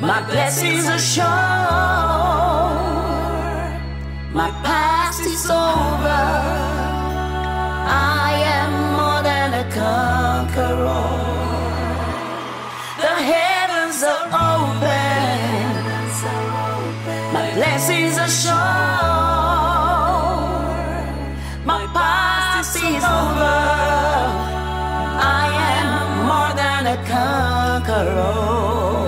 My blessings are sure. My past is over. I am more than a conqueror. The heavens are open. My blessings are sure. My past is over. I am more than a conqueror.